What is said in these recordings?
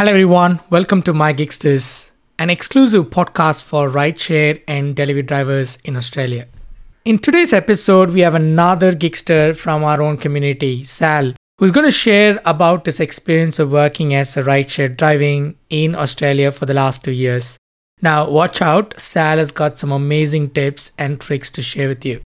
Hello, everyone. Welcome to My Gigsters, an exclusive podcast for rideshare and delivery drivers in Australia. In today's episode, we have another gigster from our own community, Sal, who's going to share about his experience of working as a rideshare driving in Australia for the last two years. Now, watch out, Sal has got some amazing tips and tricks to share with you.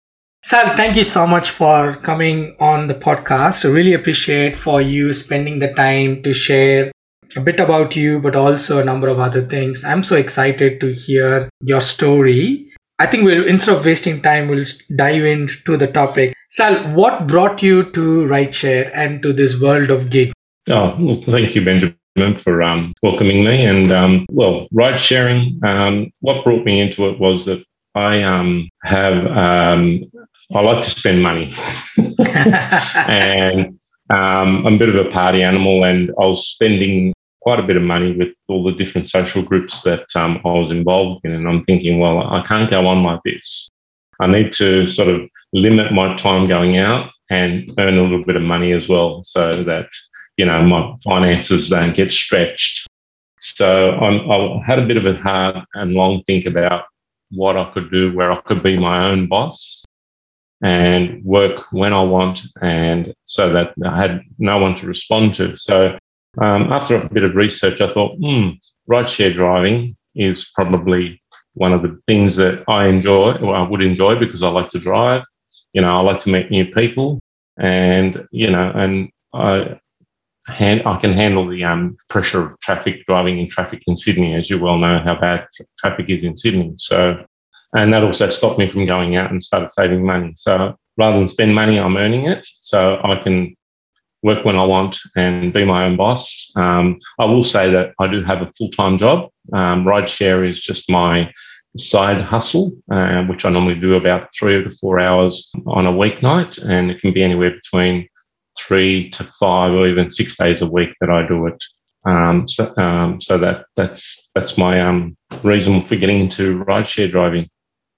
Sal, thank you so much for coming on the podcast. I really appreciate for you spending the time to share a bit about you, but also a number of other things. I'm so excited to hear your story. I think we'll, instead of wasting time, we'll dive into the topic. Sal, what brought you to rideshare and to this world of gig? Oh, well, thank you, Benjamin, for um, welcoming me. And um, well, ride sharing, um, what brought me into it was that I um, have, um, I like to spend money. and um, I'm a bit of a party animal, and I was spending quite a bit of money with all the different social groups that um, I was involved in. And I'm thinking, well, I can't go on like this. I need to sort of limit my time going out and earn a little bit of money as well so that, you know, my finances don't get stretched. So I'm, I had a bit of a hard and long think about what I could do where I could be my own boss and work when I want and so that I had no one to respond to. So um, after a bit of research, I thought, hmm, rideshare driving is probably one of the things that I enjoy, or I would enjoy because I like to drive. You know, I like to meet new people, and you know, and I hand, I can handle the um, pressure of traffic driving in traffic in Sydney, as you well know how bad traffic is in Sydney. So, and that also stopped me from going out and started saving money. So rather than spend money, I'm earning it, so I can work when I want and be my own boss. Um, I will say that I do have a full time job. Um, rideshare is just my side hustle, uh, which I normally do about three to four hours on a weeknight, and it can be anywhere between three to five or even six days a week that I do it. Um, so, um, so that that's that's my um, reason for getting into rideshare driving.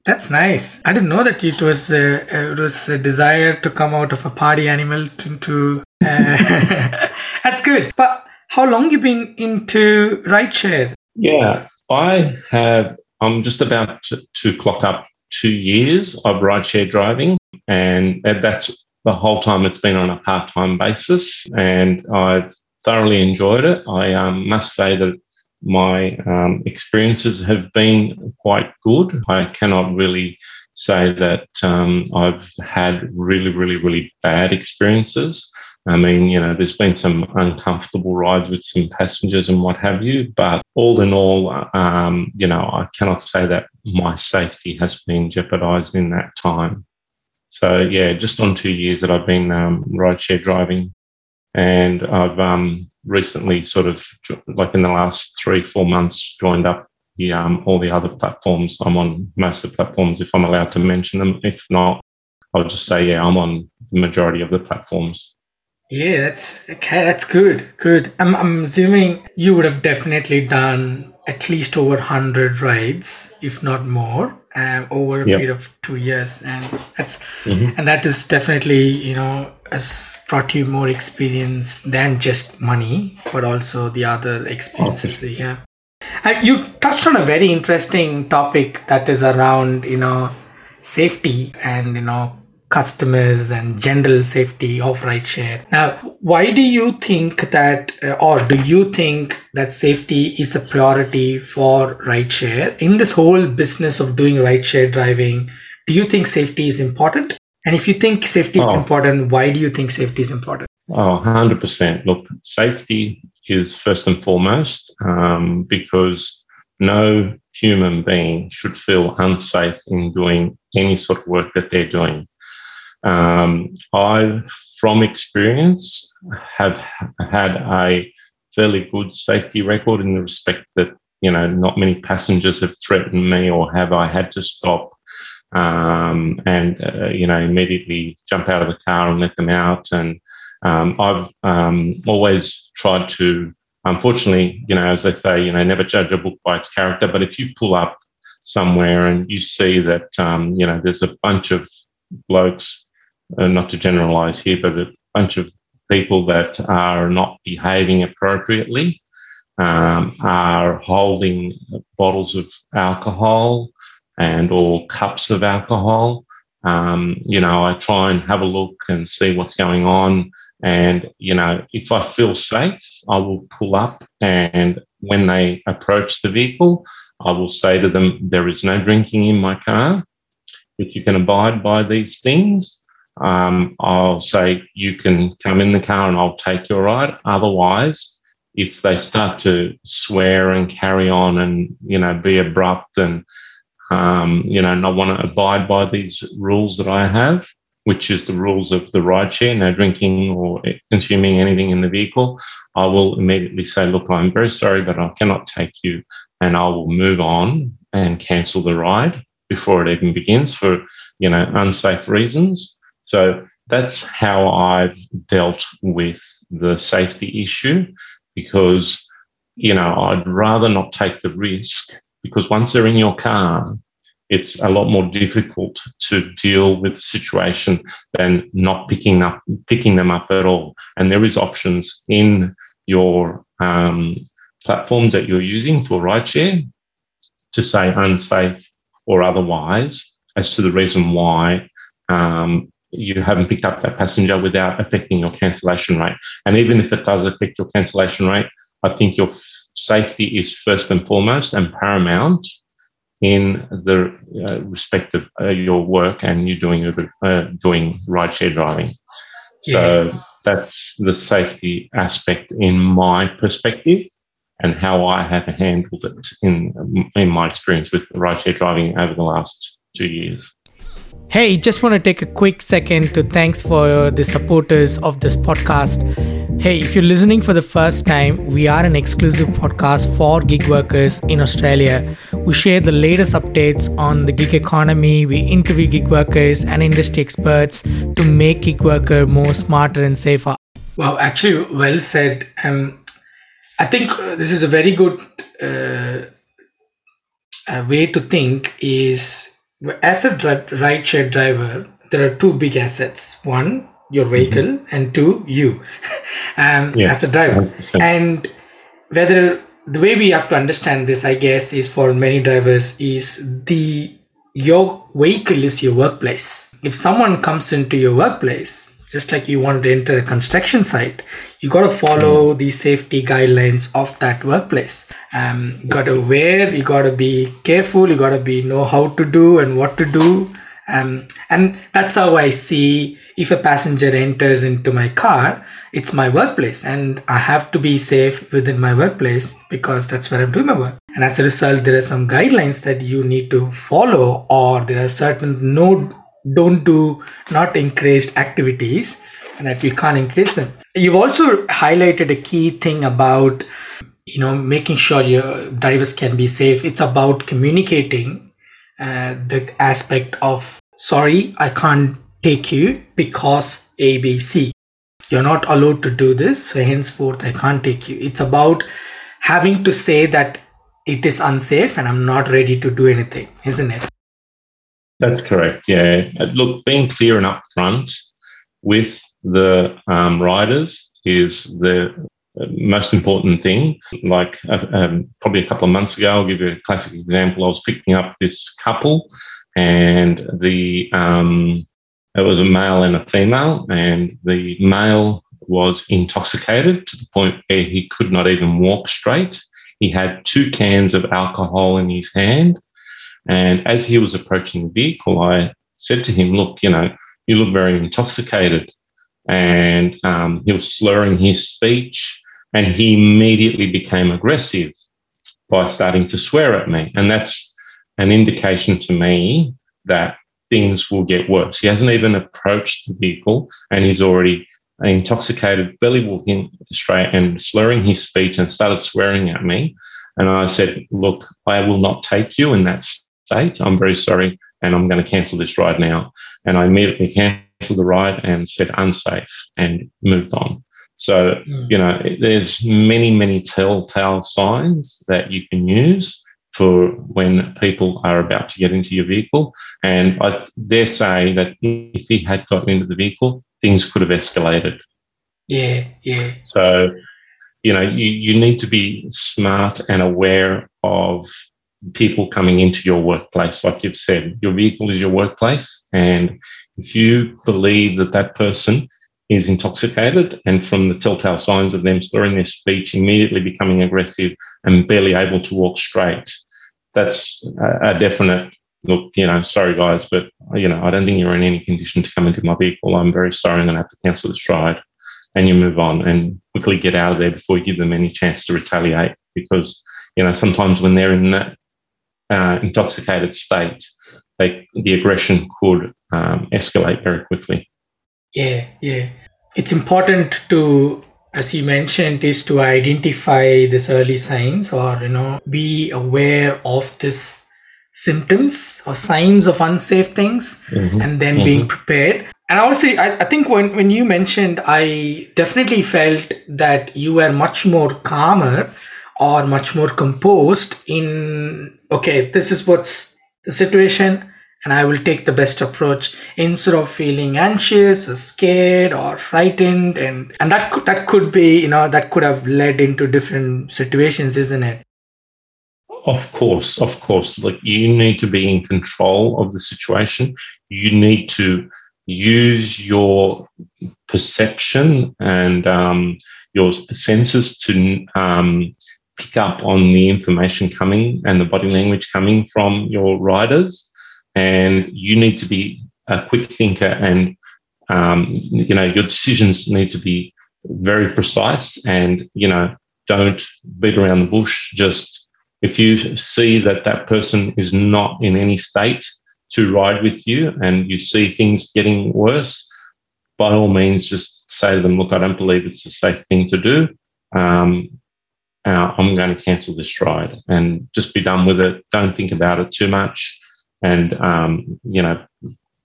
That's nice. I didn't know that it was uh, it was a desire to come out of a party animal into. Uh, that's good. But how long you been into rideshare? Yeah, I have. I'm just about to, to clock up two years of rideshare driving, and that's the whole time it's been on a part-time basis, and I've thoroughly enjoyed it. I um, must say that my um, experiences have been quite good. I cannot really say that um, I've had really, really, really bad experiences. I mean, you know, there's been some uncomfortable rides with some passengers and what have you, but all in all, um, you know, I cannot say that my safety has been jeopardized in that time. So, yeah, just on two years that I've been um, rideshare driving, and I've um, recently sort of like in the last three four months joined up the um, all the other platforms. I'm on most of the platforms if i'm allowed to mention them. If not i'll just say yeah i'm on the majority of the platforms yeah that's okay that's good good i'm, I'm assuming you would have definitely done at least over 100 rides if not more um, over a yep. period of two years and that's mm-hmm. and that is definitely you know has brought you more experience than just money but also the other experiences okay. that you have uh, you touched on a very interesting topic that is around you know safety and you know customers and general safety of rideshare. Now, why do you think that, uh, or do you think that safety is a priority for rideshare in this whole business of doing rideshare driving? Do you think safety is important? And if you think safety is oh. important, why do you think safety is important? Oh, 100%. Look, safety is first and foremost um, because no human being should feel unsafe in doing any sort of work that they're doing. Um, I, from experience, have had a fairly good safety record in the respect that you know not many passengers have threatened me or have I had to stop um, and uh, you know immediately jump out of the car and let them out. And um, I've um, always tried to, unfortunately, you know, as they say, you know, never judge a book by its character. But if you pull up somewhere and you see that um, you know there's a bunch of blokes uh, not to generalize here, but a bunch of people that are not behaving appropriately, um, are holding bottles of alcohol and or cups of alcohol. Um, you know, I try and have a look and see what's going on. And, you know, if I feel safe, I will pull up. And when they approach the vehicle, I will say to them, there is no drinking in my car. If you can abide by these things, um, I'll say you can come in the car and I'll take your ride. Otherwise, if they start to swear and carry on and you know be abrupt and um, you know not want to abide by these rules that I have, which is the rules of the rideshare, no drinking or consuming anything in the vehicle, I will immediately say, look, I'm very sorry, but I cannot take you, and I will move on and cancel the ride before it even begins for you know unsafe reasons. So that's how I've dealt with the safety issue because, you know, I'd rather not take the risk because once they're in your car, it's a lot more difficult to deal with the situation than not picking up picking them up at all. And there is options in your um, platforms that you're using for rideshare to say unsafe or otherwise as to the reason why um, you haven't picked up that passenger without affecting your cancellation rate. And even if it does affect your cancellation rate, I think your f- safety is first and foremost and paramount in the uh, respect of uh, your work and you doing uh, doing rideshare driving. Yeah. So that's the safety aspect in my perspective and how I have handled it in in my experience with rideshare driving over the last two years. Hey, just want to take a quick second to thanks for the supporters of this podcast. Hey, if you're listening for the first time, we are an exclusive podcast for gig workers in Australia. We share the latest updates on the gig economy. We interview gig workers and industry experts to make gig worker more smarter and safer. Wow, actually, well said. Um, I think uh, this is a very good uh, way to think is as a ride share driver, there are two big assets. One, your mm-hmm. vehicle, mm-hmm. and two, you um, yes. as a driver. 100%. And whether the way we have to understand this, I guess, is for many drivers is the your vehicle is your workplace. If someone comes into your workplace, just like you want to enter a construction site, you got to follow mm. the safety guidelines of that workplace. Um, you got to wear you got to be careful you got to be know how to do and what to do. Um, and that's how i see if a passenger enters into my car it's my workplace and i have to be safe within my workplace because that's where i'm doing my work. And as a result there are some guidelines that you need to follow or there are certain no don't do not encouraged activities and that you can't increase them. You've also highlighted a key thing about you know making sure your drivers can be safe. It's about communicating uh, the aspect of sorry, I can't take you because ABC. You're not allowed to do this, so henceforth I can't take you. It's about having to say that it is unsafe and I'm not ready to do anything, isn't it? That's correct. Yeah. Look, being clear and upfront with the um, riders is the most important thing. Like uh, um, probably a couple of months ago, I'll give you a classic example. I was picking up this couple, and the um, it was a male and a female, and the male was intoxicated to the point where he could not even walk straight. He had two cans of alcohol in his hand. And as he was approaching the vehicle, I said to him, Look, you know, you look very intoxicated and um, he was slurring his speech and he immediately became aggressive by starting to swear at me. And that's an indication to me that things will get worse. He hasn't even approached the vehicle and he's already intoxicated, belly walking straight and slurring his speech and started swearing at me. And I said, Look, I will not take you in that state. I'm very sorry and I'm going to cancel this ride now. And I immediately canceled the ride and said unsafe and moved on. So, mm. you know, there's many, many telltale signs that you can use for when people are about to get into your vehicle. And I dare say that if he had gotten into the vehicle, things could have escalated. Yeah, yeah. So you know, you, you need to be smart and aware of people coming into your workplace. Like you've said, your vehicle is your workplace. And if you believe that that person is intoxicated and from the telltale signs of them slurring their speech, immediately becoming aggressive and barely able to walk straight, that's a, definite look, you know, sorry guys, but you know, I don't think you're in any condition to come into my vehicle. I'm very sorry, I'm going to have to cancel this ride and you move on and quickly get out of there before you give them any chance to retaliate. Because you know sometimes when they're in that uh, intoxicated state, they, the aggression could um, escalate very quickly. Yeah, yeah. It's important to, as you mentioned, is to identify these early signs or you know be aware of this symptoms or signs of unsafe things mm-hmm. and then mm-hmm. being prepared and also I, I, think when, when you mentioned i definitely felt that you were much more calmer or much more composed in okay this is what's the situation and i will take the best approach. Instead of feeling anxious or scared or frightened and and that could that could be you know that could have led into different situations isn't it? Of course of course. Like you need to be in control of the situation. You need to use your perception and um, your senses to um, pick up on the information coming and the body language coming from your riders. And you need to be a quick thinker and um, you know your decisions need to be very precise and you know don't beat around the bush just if you see that that person is not in any state to ride with you and you see things getting worse, by all means, just say to them, look, I don't believe it's a safe thing to do. Um, uh, I'm going to cancel this ride and just be done with it. Don't think about it too much. And, um, you know,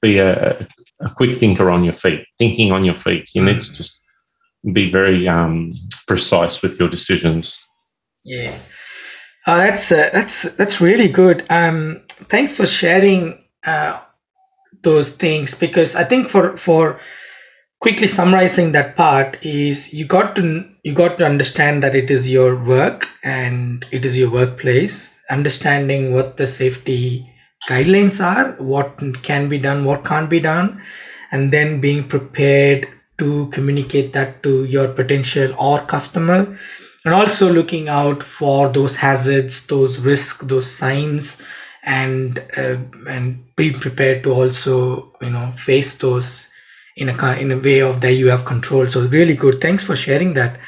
be a, a, quick thinker on your feet, thinking on your feet. You need to just be very um, precise with your decisions. Yeah. Uh, that's uh, that's that's really good. Um, thanks for sharing uh, those things because I think for for quickly summarizing that part is you got to you got to understand that it is your work and it is your workplace. Understanding what the safety guidelines are what can be done what can't be done and then being prepared to communicate that to your potential or customer. And also looking out for those hazards those risks those signs and uh, and be prepared to also you know face those in a in a way of that you have control. So really good. Thanks for sharing that.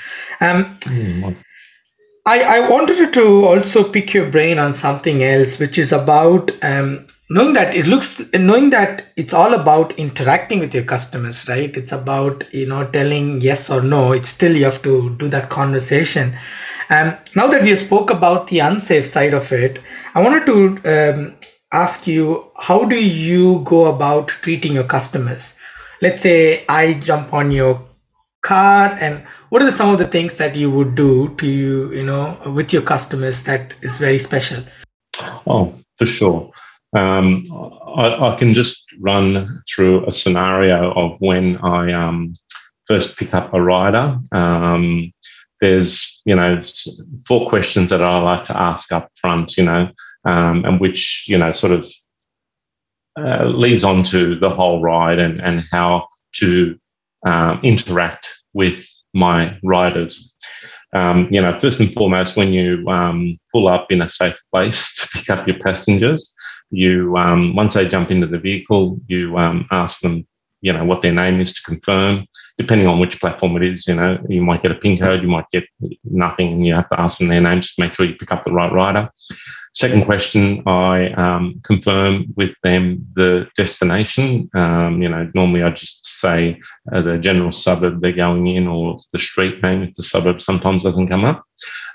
Um, mm. I, I wanted to also pick your brain on something else which is about um, knowing that it looks knowing that it's all about interacting with your customers right? It's about you know telling yes or no. It's still you have to do that conversation. Um, now that we have spoke about the unsafe side of it, I wanted to um, ask you, how do you go about treating your customers? Let's say I jump on your car and what are some of the things that you would do to you, you know, with your customers that is very special? Oh, for sure. Um, I, I, can just run through a scenario of when I um, first pick up a rider. Um, there's you know four questions that I like to ask up front, you know, um, and which you know sort of uh, leads on to the whole ride and and how to um, interact with my riders. Um, you know, first and foremost, when you um, pull up in a safe place to pick up your passengers, you um, once they jump into the vehicle, you um, ask them, you know, what their name is to confirm depending on which platform it is, you know, you might get a pin code, you might get nothing, and you have to ask them their name just to make sure you pick up the right rider. Second question, I um, confirm with them the destination. Um, you know, normally I just say uh, the general suburb they're going in or the street name if the suburb sometimes doesn't come up.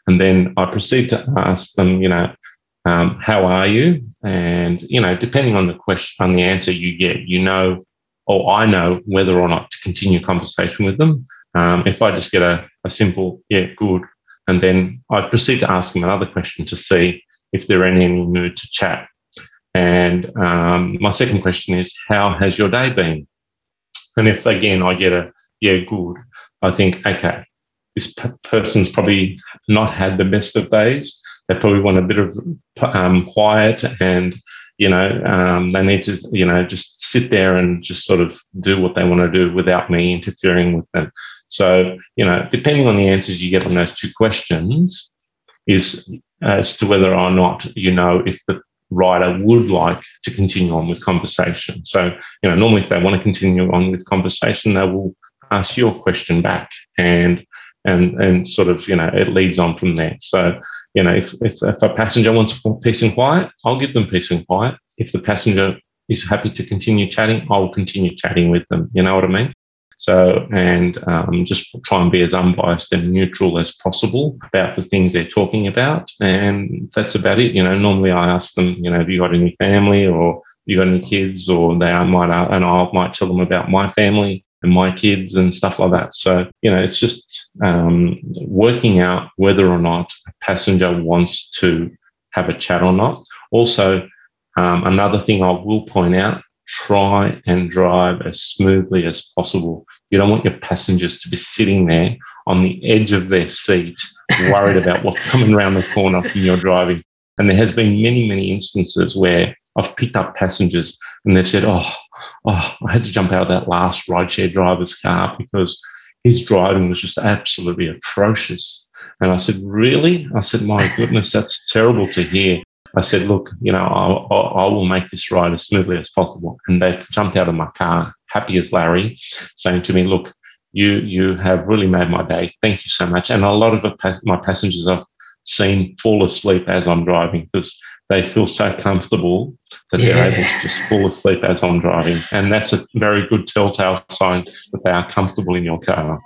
And then I proceed to ask them, you know, um, how are you? And, you know, depending on the question, on the answer you get, you know or I know whether or not to continue conversation with them. Um, if I just get a, a simple, yeah, good, and then I proceed to ask them another question to see if they're in any mood to chat. And um, my second question is, how has your day been? And if again I get a, yeah, good, I think, okay, this p- person's probably not had the best of days. They probably want a bit of um, quiet and you know um, they need to you know just sit there and just sort of do what they want to do without me interfering with them so you know depending on the answers you get on those two questions is as to whether or not you know if the rider would like to continue on with conversation so you know normally if they want to continue on with conversation they will ask your question back and and and sort of you know it leads on from there so you know, if, if, if, a passenger wants peace and quiet, I'll give them peace and quiet. If the passenger is happy to continue chatting, I'll continue chatting with them. You know what I mean? So, and um, just try and be as unbiased and neutral as possible about the things they're talking about. And that's about it. You know, normally I ask them, you know, have you got any family or you got any kids? Or they might, and I might tell them about my family and my kids and stuff like that. So, you know, it's just um, working out whether or not a passenger wants to have a chat or not. Also, um, another thing I will point out try and drive as smoothly as possible. You don't want your passengers to be sitting there on the edge of their seat, worried about what's coming around the corner when you're driving. And there has been many, many instances where I've picked up passengers and they've said, "Oh, oh, I had to jump out of that last rideshare driver's car because his driving was just absolutely atrocious. And I said, Really? I said, My goodness, that's terrible to hear. I said, Look, you know, I, I, will make this ride as smoothly as possible. And they jumped out of my car, happy as Larry, saying to me, Look, you you have really made my day. Thank you so much. And a lot of my passengers I've seen fall asleep as I'm driving because they feel so comfortable that yeah. they're able to just fall asleep as I'm driving. And that's a very good telltale sign that they are comfortable in your car.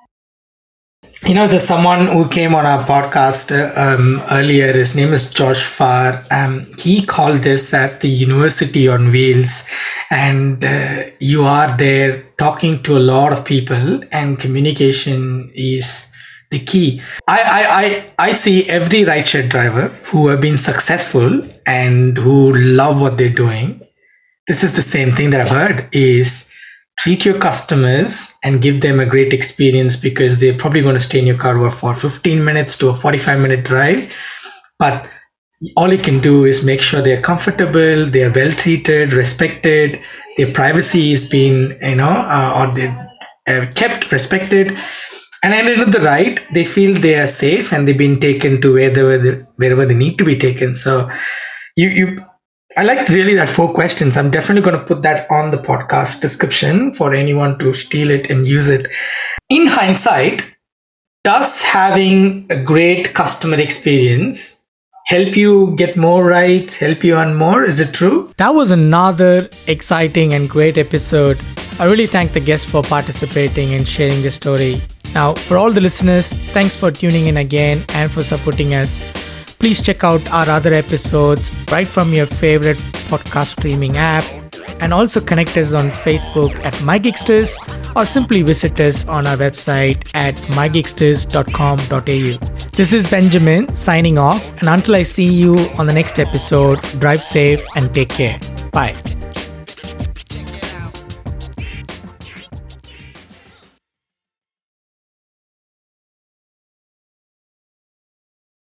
You know, there's someone who came on our podcast um, earlier. His name is Josh Farr. Um, he called this as the University on Wheels. And uh, you are there talking to a lot of people, and communication is the key. I, I, I, I see every rideshare driver who have been successful and who love what they're doing. This is the same thing that I've heard is treat your customers and give them a great experience because they're probably going to stay in your car for 15 minutes to a 45 minute drive. But all you can do is make sure they're comfortable, they're well treated, respected, their privacy is being, you know, uh, or they're uh, kept, respected and at the end of the ride they feel they are safe and they've been taken to wherever they, wherever they need to be taken so you you i liked really that four questions. I'm definitely going to put that on the podcast description for anyone to steal it and use it. In hindsight does having a great customer experience help you get more rights help you earn more? Is it true? That was another exciting and great episode. I really thank the guests for participating and sharing the story. Now, for all the listeners, thanks for tuning in again and for supporting us. Please check out our other episodes right from your favorite podcast streaming app and also connect us on Facebook at MyGigsters or simply visit us on our website at mygigsters.com.au. This is Benjamin signing off, and until I see you on the next episode, drive safe and take care. Bye.